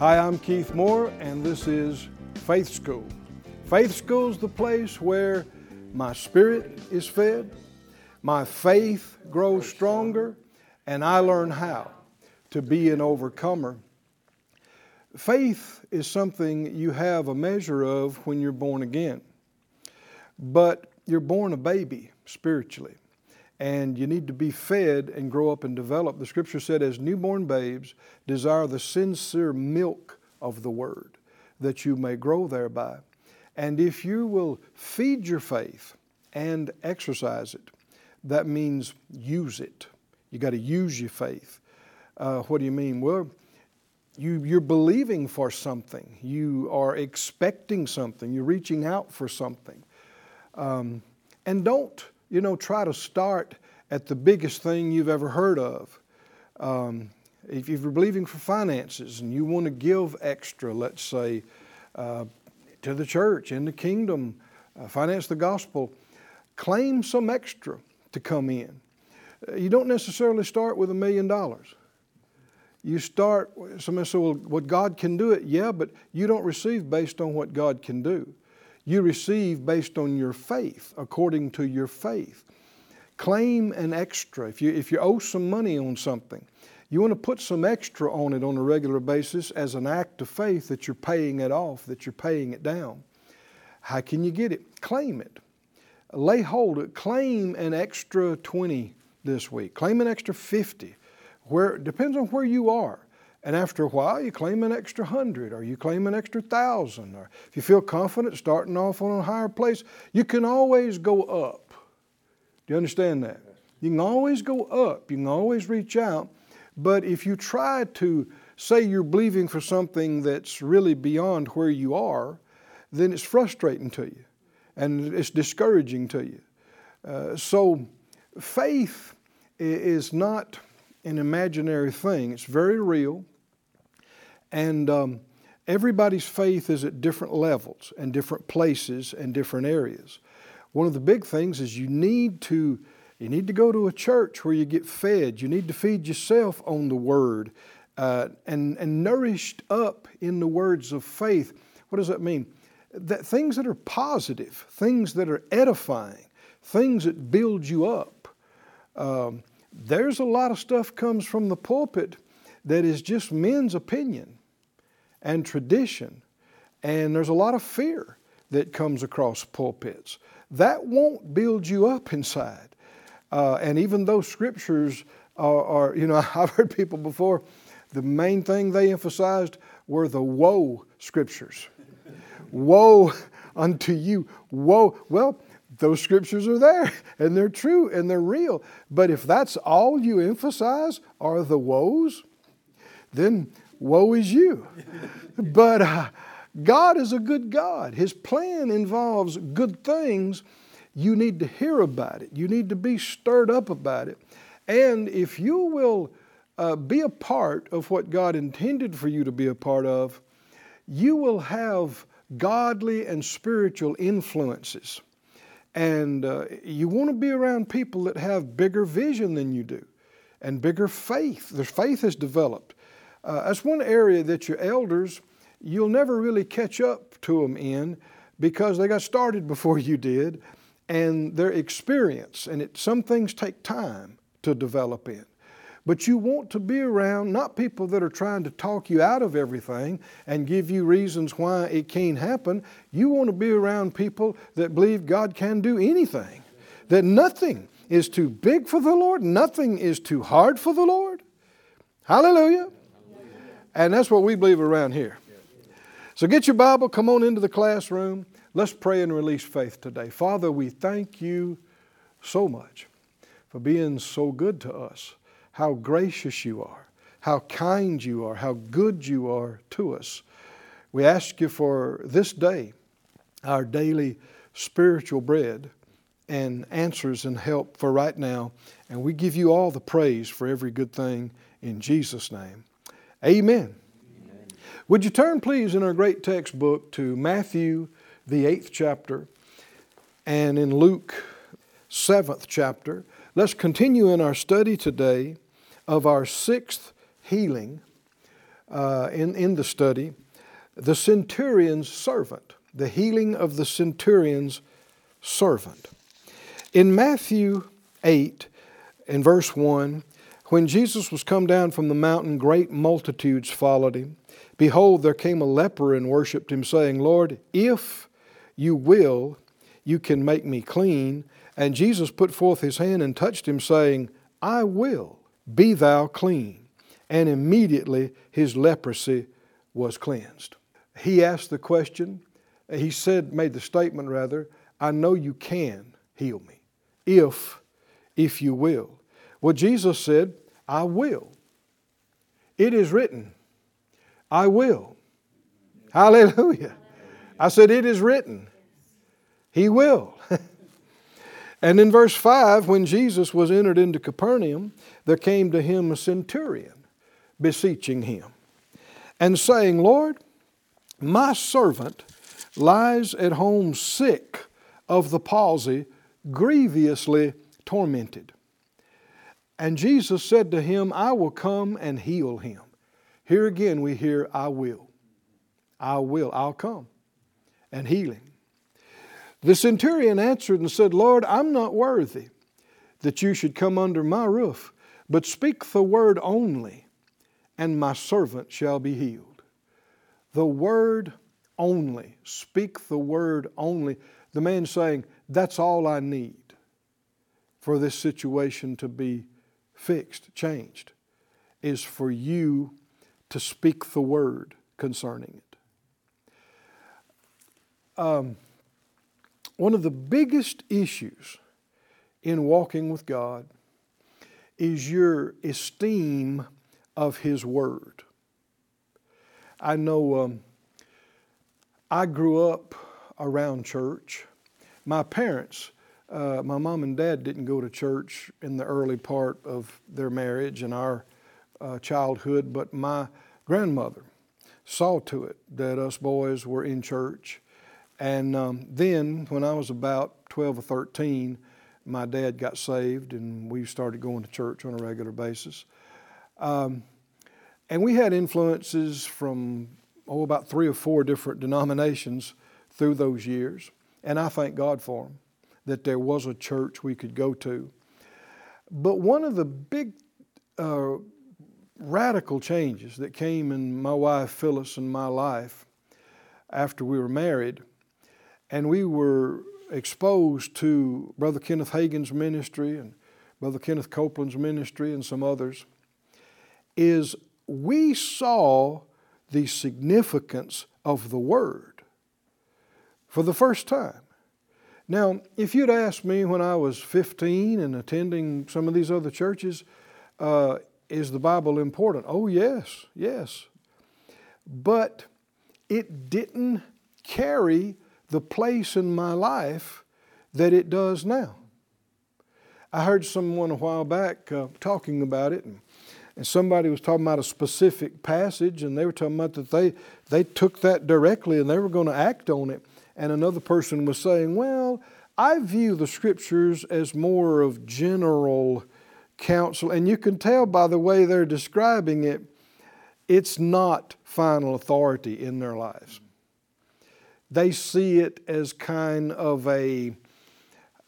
Hi, I'm Keith Moore, and this is Faith School. Faith School is the place where my spirit is fed, my faith grows stronger, and I learn how to be an overcomer. Faith is something you have a measure of when you're born again, but you're born a baby spiritually and you need to be fed and grow up and develop. The scripture said, as newborn babes, desire the sincere milk of the word, that you may grow thereby. And if you will feed your faith and exercise it, that means use it. You got to use your faith. Uh, what do you mean? Well, you, you're believing for something. You are expecting something. You're reaching out for something. Um, and don't you know, try to start at the biggest thing you've ever heard of. Um, if you're believing for finances and you want to give extra, let's say, uh, to the church, in the kingdom, uh, finance the gospel, claim some extra to come in. Uh, you don't necessarily start with a million dollars. You start, somebody said, well, what God can do it, yeah, but you don't receive based on what God can do. You receive based on your faith, according to your faith. Claim an extra. If you, if you owe some money on something, you want to put some extra on it on a regular basis as an act of faith that you're paying it off, that you're paying it down. How can you get it? Claim it. Lay hold of it. Claim an extra 20 this week. Claim an extra 50. Where depends on where you are. And after a while, you claim an extra hundred or you claim an extra thousand. Or if you feel confident starting off on a higher place, you can always go up. Do you understand that? You can always go up. You can always reach out. But if you try to say you're believing for something that's really beyond where you are, then it's frustrating to you and it's discouraging to you. Uh, so faith is not an imaginary thing, it's very real. And um, everybody's faith is at different levels and different places and different areas. One of the big things is you need to you need to go to a church where you get fed. You need to feed yourself on the Word uh, and, and nourished up in the words of faith. What does that mean? That things that are positive, things that are edifying, things that build you up. Um, there's a lot of stuff comes from the pulpit that is just men's opinion and tradition. And there's a lot of fear that comes across pulpits. That won't build you up inside. Uh, and even those scriptures are, are, you know, I've heard people before, the main thing they emphasized were the woe scriptures. woe unto you. Woe. Well, those scriptures are there and they're true and they're real. But if that's all you emphasize are the woes, then woe is you. but uh, God is a good God. His plan involves good things. You need to hear about it, you need to be stirred up about it. And if you will uh, be a part of what God intended for you to be a part of, you will have godly and spiritual influences. And uh, you want to be around people that have bigger vision than you do and bigger faith. Their faith is developed. Uh, that's one area that your elders, you'll never really catch up to them in because they got started before you did and their experience, and it, some things take time to develop in. But you want to be around not people that are trying to talk you out of everything and give you reasons why it can't happen. You want to be around people that believe God can do anything, that nothing is too big for the Lord, nothing is too hard for the Lord. Hallelujah. And that's what we believe around here. So get your Bible, come on into the classroom. Let's pray and release faith today. Father, we thank you so much for being so good to us, how gracious you are, how kind you are, how good you are to us. We ask you for this day, our daily spiritual bread and answers and help for right now. And we give you all the praise for every good thing in Jesus' name. Amen. Amen. Would you turn, please, in our great textbook to Matthew, the eighth chapter, and in Luke, seventh chapter. Let's continue in our study today of our sixth healing uh, in, in the study the centurion's servant, the healing of the centurion's servant. In Matthew 8, in verse 1, when Jesus was come down from the mountain, great multitudes followed him. Behold, there came a leper and worshipped him, saying, Lord, if you will, you can make me clean. And Jesus put forth his hand and touched him, saying, I will, be thou clean. And immediately his leprosy was cleansed. He asked the question, he said, made the statement rather, I know you can heal me if, if you will. Well, Jesus said, I will. It is written, I will. Hallelujah. I said, It is written, He will. and in verse 5, when Jesus was entered into Capernaum, there came to him a centurion beseeching him and saying, Lord, my servant lies at home sick of the palsy grievously tormented. And Jesus said to him, I will come and heal him. Here again we hear, I will. I will. I'll come and heal him. The centurion answered and said, Lord, I'm not worthy that you should come under my roof, but speak the word only, and my servant shall be healed. The word only. Speak the word only. The man saying, That's all I need for this situation to be fixed, changed, is for you to speak the word concerning it. Um, one of the biggest issues in walking with God is your esteem of His Word. I know um, I grew up around church. My parents, uh, my mom and dad didn't go to church in the early part of their marriage and our uh, childhood, but my grandmother saw to it that us boys were in church. And um, then, when I was about 12 or 13, my dad got saved and we started going to church on a regular basis. Um, and we had influences from oh, about three or four different denominations through those years. And I thank God for them, that there was a church we could go to. But one of the big uh, radical changes that came in my wife Phyllis and my life after we were married, and we were exposed to Brother Kenneth Hagin's ministry and Brother Kenneth Copeland's ministry and some others, is we saw the significance of the Word for the first time. Now, if you'd asked me when I was 15 and attending some of these other churches, uh, is the Bible important? Oh, yes, yes. But it didn't carry the place in my life that it does now. I heard someone a while back uh, talking about it, and and somebody was talking about a specific passage and they were talking about that they, they took that directly and they were going to act on it. And another person was saying, Well, I view the scriptures as more of general counsel. And you can tell by the way they're describing it, it's not final authority in their lives. They see it as kind of a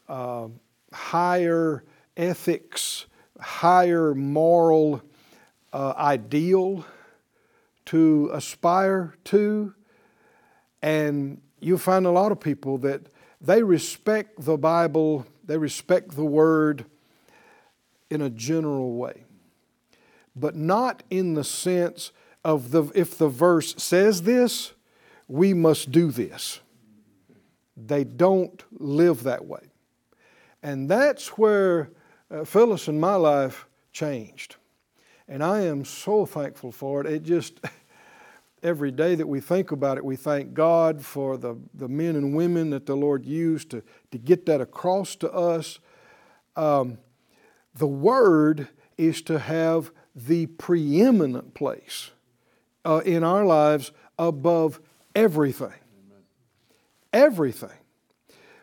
uh, higher ethics, higher moral uh, ideal to aspire to. And you'll find a lot of people that they respect the Bible, they respect the Word in a general way, but not in the sense of the, if the verse says this, we must do this. They don't live that way. And that's where uh, Phyllis and my life changed. And I am so thankful for it. It just, every day that we think about it, we thank God for the, the men and women that the Lord used to, to get that across to us. Um, the Word is to have the preeminent place uh, in our lives above everything. Everything.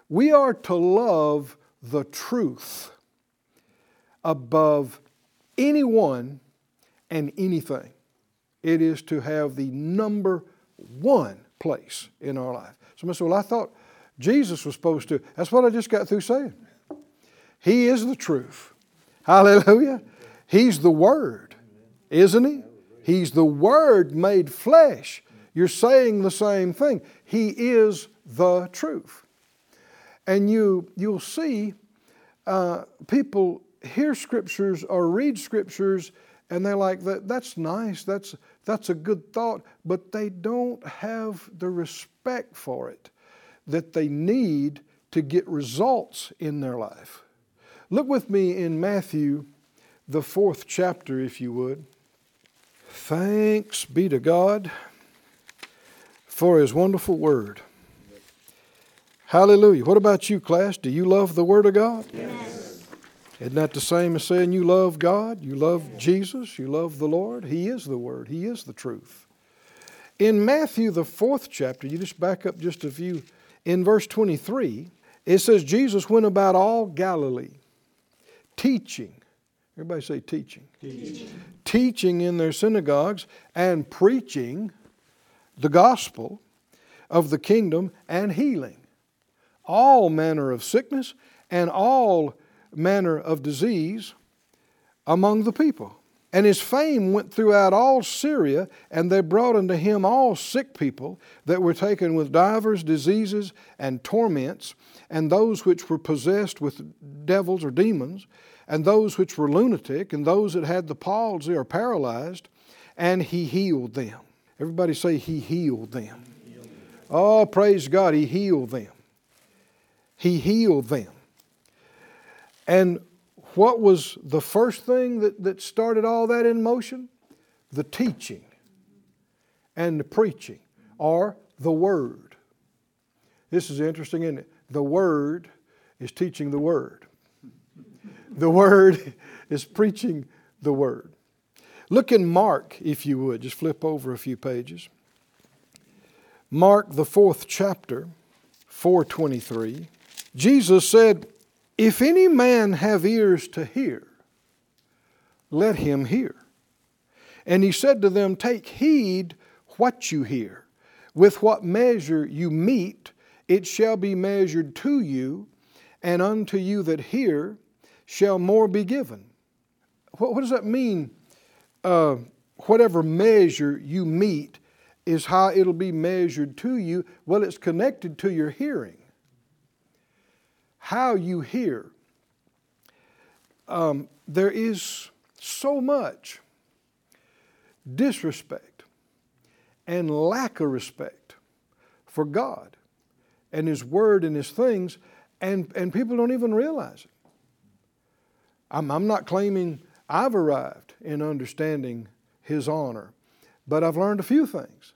We are to love the truth above anyone and anything. It is to have the number one place in our life. Somebody said, Well, I thought Jesus was supposed to. That's what I just got through saying. He is the truth. Hallelujah. He's the Word, isn't He? He's the Word made flesh. You're saying the same thing. He is the truth. And you, you'll see uh, people hear scriptures or read scriptures and they're like, that, that's nice, that's, that's a good thought, but they don't have the respect for it that they need to get results in their life. Look with me in Matthew, the fourth chapter, if you would. Thanks be to God for His wonderful Word. Hallelujah. What about you, class? Do you love the Word of God? Yes. Isn't that the same as saying you love God? You love Jesus? You love the Lord? He is the Word, He is the truth. In Matthew, the fourth chapter, you just back up just a few, in verse 23, it says, Jesus went about all Galilee, teaching Everybody say teaching. Teaching. Teaching in their synagogues and preaching the gospel of the kingdom and healing all manner of sickness and all manner of disease among the people. And his fame went throughout all Syria, and they brought unto him all sick people that were taken with divers diseases and torments, and those which were possessed with devils or demons, and those which were lunatic, and those that had the palsy or paralyzed, and he healed them. Everybody say, He healed them. Oh, praise God, He healed them. He healed them. And what was the first thing that, that started all that in motion? The teaching and the preaching, or the Word. This is interesting, isn't it? The Word is teaching the Word. The Word is preaching the Word. Look in Mark, if you would. Just flip over a few pages. Mark, the fourth chapter, 423. Jesus said, If any man have ears to hear, let him hear. And he said to them, Take heed what you hear. With what measure you meet, it shall be measured to you, and unto you that hear shall more be given. What, what does that mean? Uh, whatever measure you meet is how it'll be measured to you. Well, it's connected to your hearing. How you hear. Um, there is so much disrespect and lack of respect for God and His Word and His things, and, and people don't even realize it. I'm, I'm not claiming I've arrived in understanding His honor, but I've learned a few things.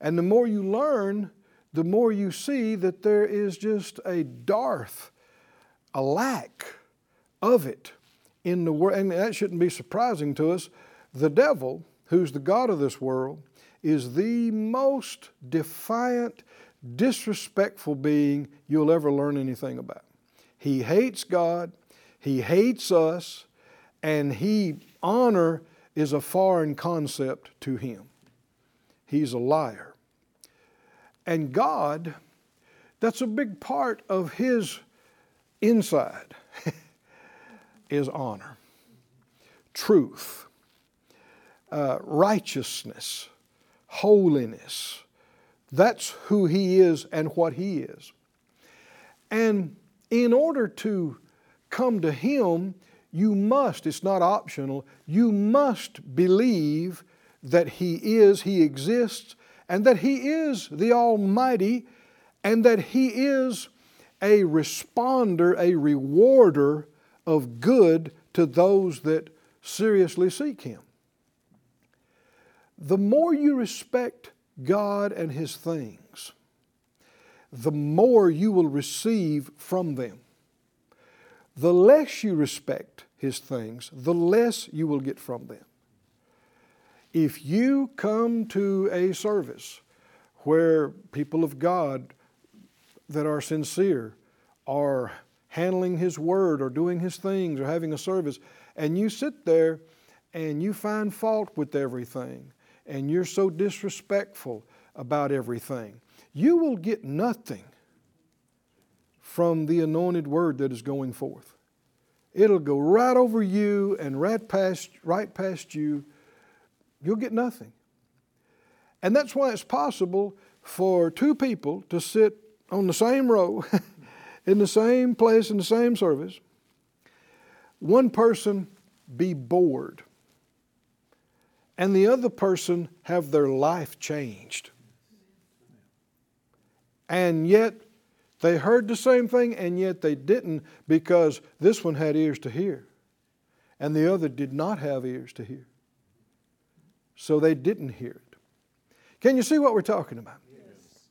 And the more you learn, the more you see that there is just a dearth, a lack of it in the world. And that shouldn't be surprising to us. The devil, who's the God of this world, is the most defiant, disrespectful being you'll ever learn anything about. He hates God, he hates us, and he honor is a foreign concept to him. He's a liar. And God, that's a big part of his inside, is honor, truth, uh, righteousness, holiness. That's who he is and what he is. And in order to come to Him, you must, it's not optional, you must believe that He is, He exists, and that He is the Almighty, and that He is a responder, a rewarder of good to those that seriously seek Him. The more you respect God and His things, the more you will receive from them. The less you respect His things, the less you will get from them. If you come to a service where people of God that are sincere are handling His Word or doing His things or having a service, and you sit there and you find fault with everything and you're so disrespectful about everything, you will get nothing from the anointed word that is going forth. It'll go right over you and right past, right past you. You'll get nothing. And that's why it's possible for two people to sit on the same row, in the same place, in the same service. One person be bored and the other person have their life changed. And yet they heard the same thing, and yet they didn't because this one had ears to hear, and the other did not have ears to hear. So they didn't hear it. Can you see what we're talking about? Yes.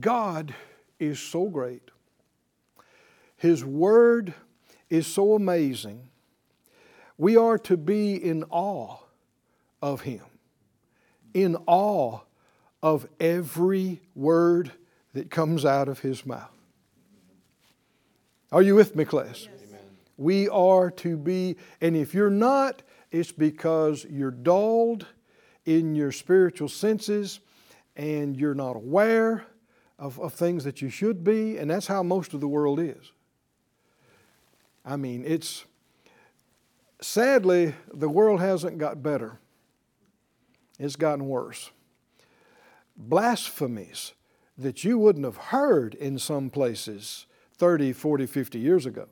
God is so great. His Word is so amazing we are to be in awe of Him, in awe of every word that comes out of His mouth. Are you with me, class? Yes. We are to be, and if you're not, it's because you're dulled in your spiritual senses and you're not aware of, of things that you should be, and that's how most of the world is. I mean, it's Sadly, the world hasn't got better, it's gotten worse. Blasphemies that you wouldn't have heard in some places 30, 40, 50 years ago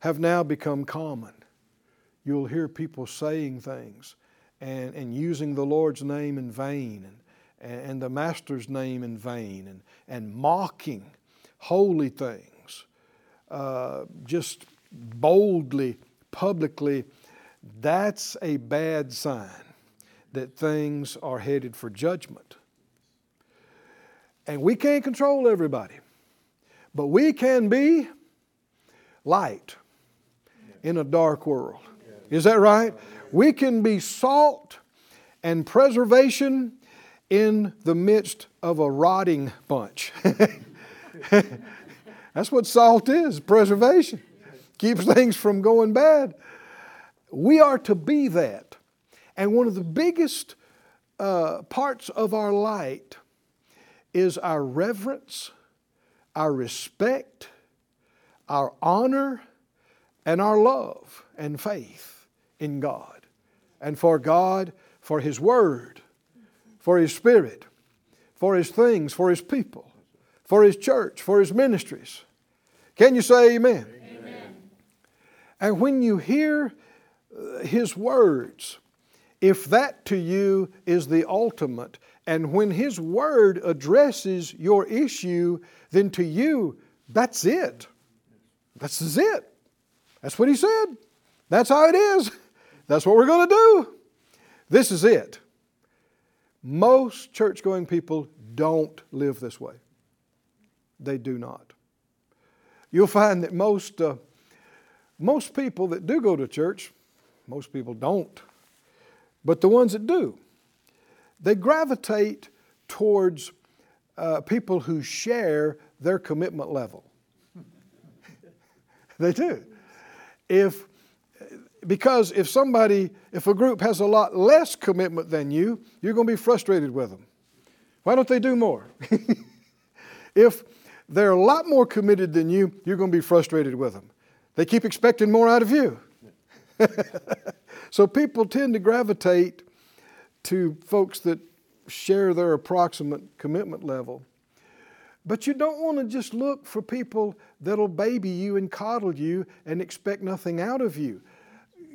have now become common. You'll hear people saying things and, and using the Lord's name in vain and, and the Master's name in vain and, and mocking holy things, uh, just boldly publicly, that's a bad sign that things are headed for judgment. And we can't control everybody, but we can be light in a dark world. Is that right? We can be salt and preservation in the midst of a rotting bunch. That's what salt is preservation keeps things from going bad. We are to be that. And one of the biggest uh, parts of our light is our reverence, our respect, our honor, and our love and faith in God. And for God, for His Word, for His Spirit, for His things, for His people, for His church, for His ministries. Can you say amen? And when you hear uh, His words, if that to you is the ultimate, and when His Word addresses your issue, then to you, that's it. That's is it. That's what He said. That's how it is. That's what we're going to do. This is it. Most church going people don't live this way. They do not. You'll find that most. Uh, most people that do go to church, most people don't, but the ones that do, they gravitate towards uh, people who share their commitment level. they do. If because if somebody, if a group has a lot less commitment than you, you're going to be frustrated with them. Why don't they do more? if they're a lot more committed than you, you're going to be frustrated with them. They keep expecting more out of you. so people tend to gravitate to folks that share their approximate commitment level. But you don't want to just look for people that'll baby you and coddle you and expect nothing out of you.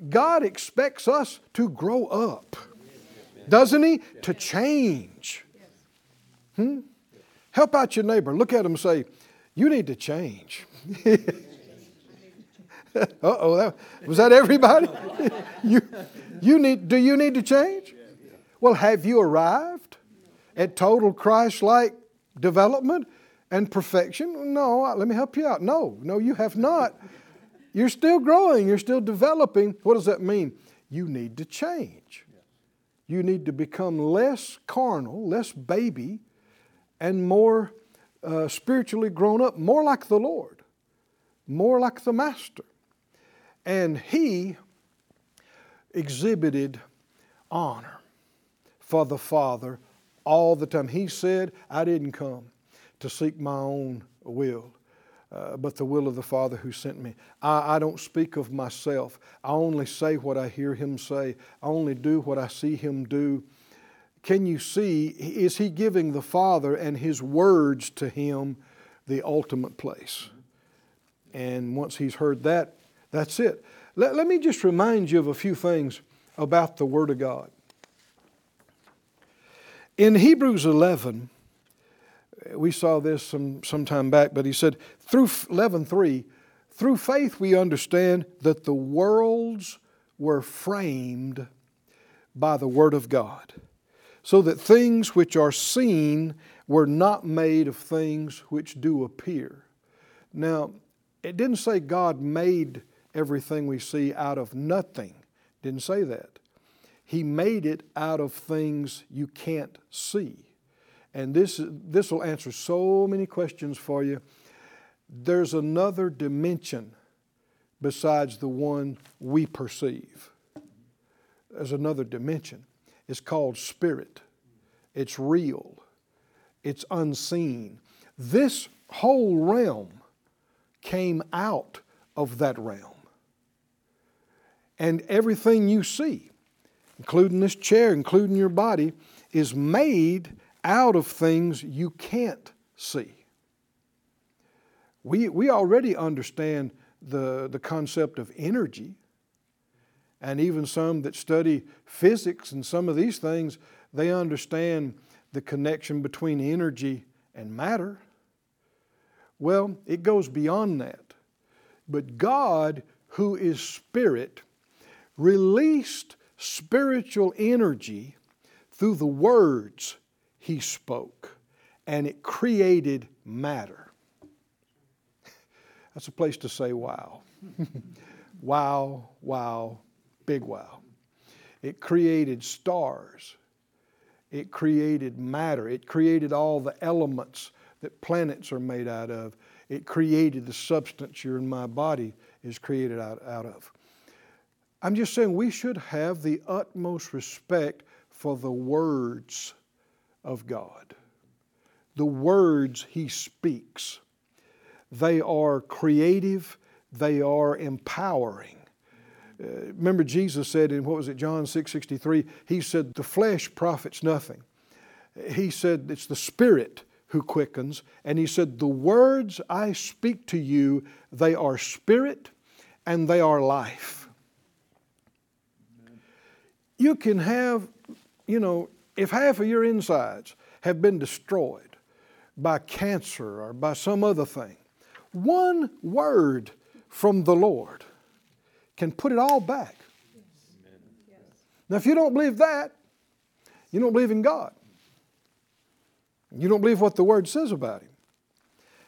God expects us to grow up, doesn't He? To change. Hmm? Help out your neighbor. Look at him and say, You need to change. Oh, was that everybody? you, you need, do you need to change? Well, have you arrived at total Christ like development and perfection? No, let me help you out. No, no, you have not. You're still growing, you're still developing. What does that mean? You need to change. You need to become less carnal, less baby, and more uh, spiritually grown up, more like the Lord, more like the Master. And he exhibited honor for the Father all the time. He said, I didn't come to seek my own will, uh, but the will of the Father who sent me. I, I don't speak of myself. I only say what I hear Him say, I only do what I see Him do. Can you see, is He giving the Father and His words to Him the ultimate place? And once He's heard that, that's it. Let, let me just remind you of a few things about the Word of God. In Hebrews 11, we saw this some, some time back, but he said, through 11.3, through faith we understand that the worlds were framed by the Word of God, so that things which are seen were not made of things which do appear. Now, it didn't say God made everything we see out of nothing. Didn't say that. He made it out of things you can't see. And this, this will answer so many questions for you. There's another dimension besides the one we perceive. There's another dimension. It's called spirit, it's real, it's unseen. This whole realm came out of that realm. And everything you see, including this chair, including your body, is made out of things you can't see. We, we already understand the, the concept of energy, and even some that study physics and some of these things, they understand the connection between energy and matter. Well, it goes beyond that. But God, who is spirit, released spiritual energy through the words he spoke, and it created matter. That's a place to say wow. wow, wow, big wow. It created stars. It created matter. It created all the elements that planets are made out of. It created the substance you're in my body is created out, out of. I'm just saying we should have the utmost respect for the words of God. The words He speaks. They are creative, they are empowering. Uh, remember, Jesus said in what was it, John 6 63, He said, The flesh profits nothing. He said, It's the Spirit who quickens. And He said, The words I speak to you, they are spirit and they are life you can have, you know, if half of your insides have been destroyed by cancer or by some other thing, one word from the Lord can put it all back. Now, if you don't believe that, you don't believe in God. You don't believe what the Word says about Him.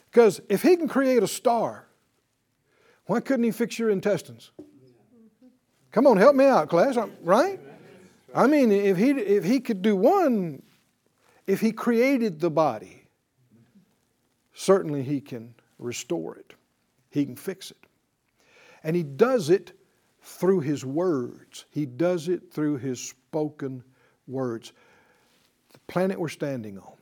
Because if He can create a star, why couldn't He fix your intestines? Come on, help me out, class, right? I mean, if he, if he could do one, if he created the body, certainly he can restore it, he can fix it. And he does it through his words, he does it through his spoken words. The planet we're standing on,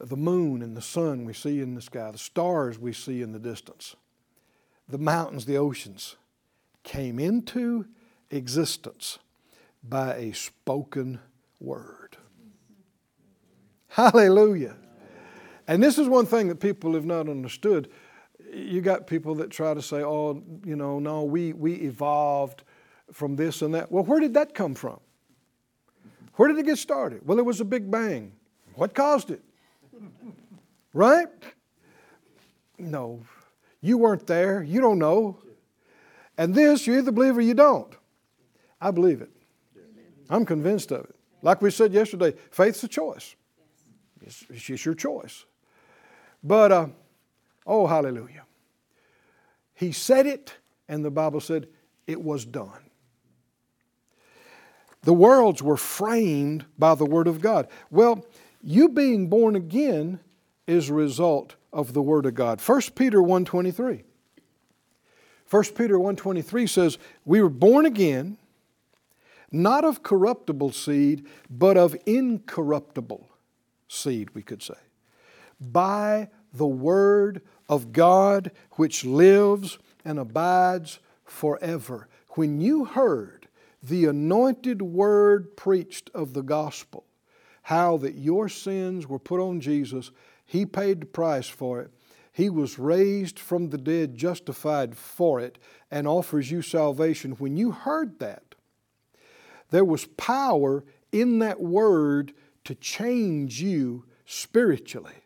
the moon and the sun we see in the sky, the stars we see in the distance, the mountains, the oceans came into existence by a spoken word. Hallelujah. And this is one thing that people have not understood. You got people that try to say, oh, you know, no, we, we evolved from this and that. Well, where did that come from? Where did it get started? Well, it was a big bang. What caused it? Right? No. You weren't there. You don't know. And this, you either believe or you don't. I believe it. I'm convinced of it. Like we said yesterday, faith's a choice. It's, it's your choice. But, uh, oh, hallelujah. He said it, and the Bible said it was done. The worlds were framed by the Word of God. Well, you being born again is a result of the Word of God. 1 Peter 1.23. 1 Peter 1.23 says, We were born again, not of corruptible seed, but of incorruptible seed, we could say, by the Word of God which lives and abides forever. When you heard the anointed word preached of the gospel, how that your sins were put on Jesus, He paid the price for it. He was raised from the dead, justified for it, and offers you salvation. When you heard that, there was power in that word to change you spiritually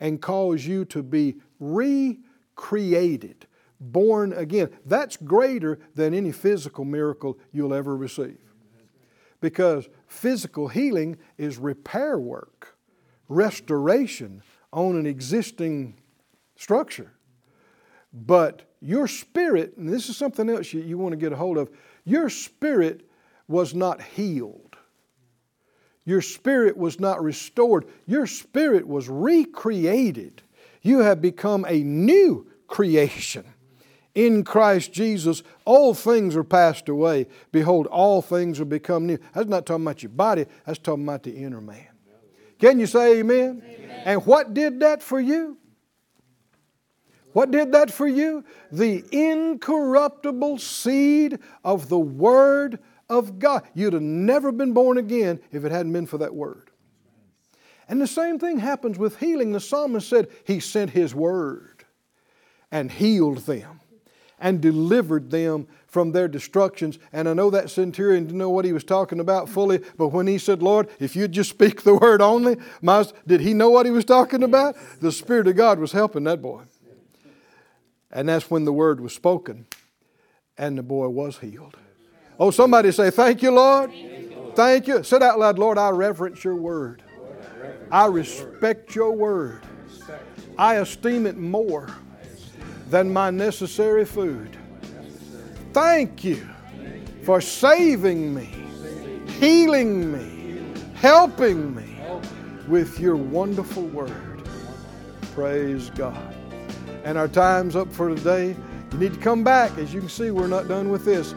and cause you to be recreated, born again. That's greater than any physical miracle you'll ever receive. Because physical healing is repair work, restoration on an existing structure. But your spirit, and this is something else you, you want to get a hold of, your spirit was not healed. Your spirit was not restored. Your spirit was recreated. You have become a new creation. In Christ Jesus, all things are passed away. Behold, all things are become new. That's not talking about your body, that's talking about the inner man. Can you say amen? amen? And what did that for you? What did that for you? The incorruptible seed of the Word of God. You'd have never been born again if it hadn't been for that word. And the same thing happens with healing. The psalmist said he sent his word and healed them and delivered them from their destructions. And I know that centurion didn't know what he was talking about fully, but when he said, Lord, if you'd just speak the word only, my, did he know what he was talking about? The Spirit of God was helping that boy. And that's when the word was spoken, and the boy was healed. Oh, somebody say, Thank you, Lord. Thank you. Say out loud, Lord, I reverence your word. I respect your word. I esteem it more than my necessary food. Thank you for saving me, healing me, helping me with your wonderful word. Praise God. And our time's up for today. You need to come back. As you can see, we're not done with this.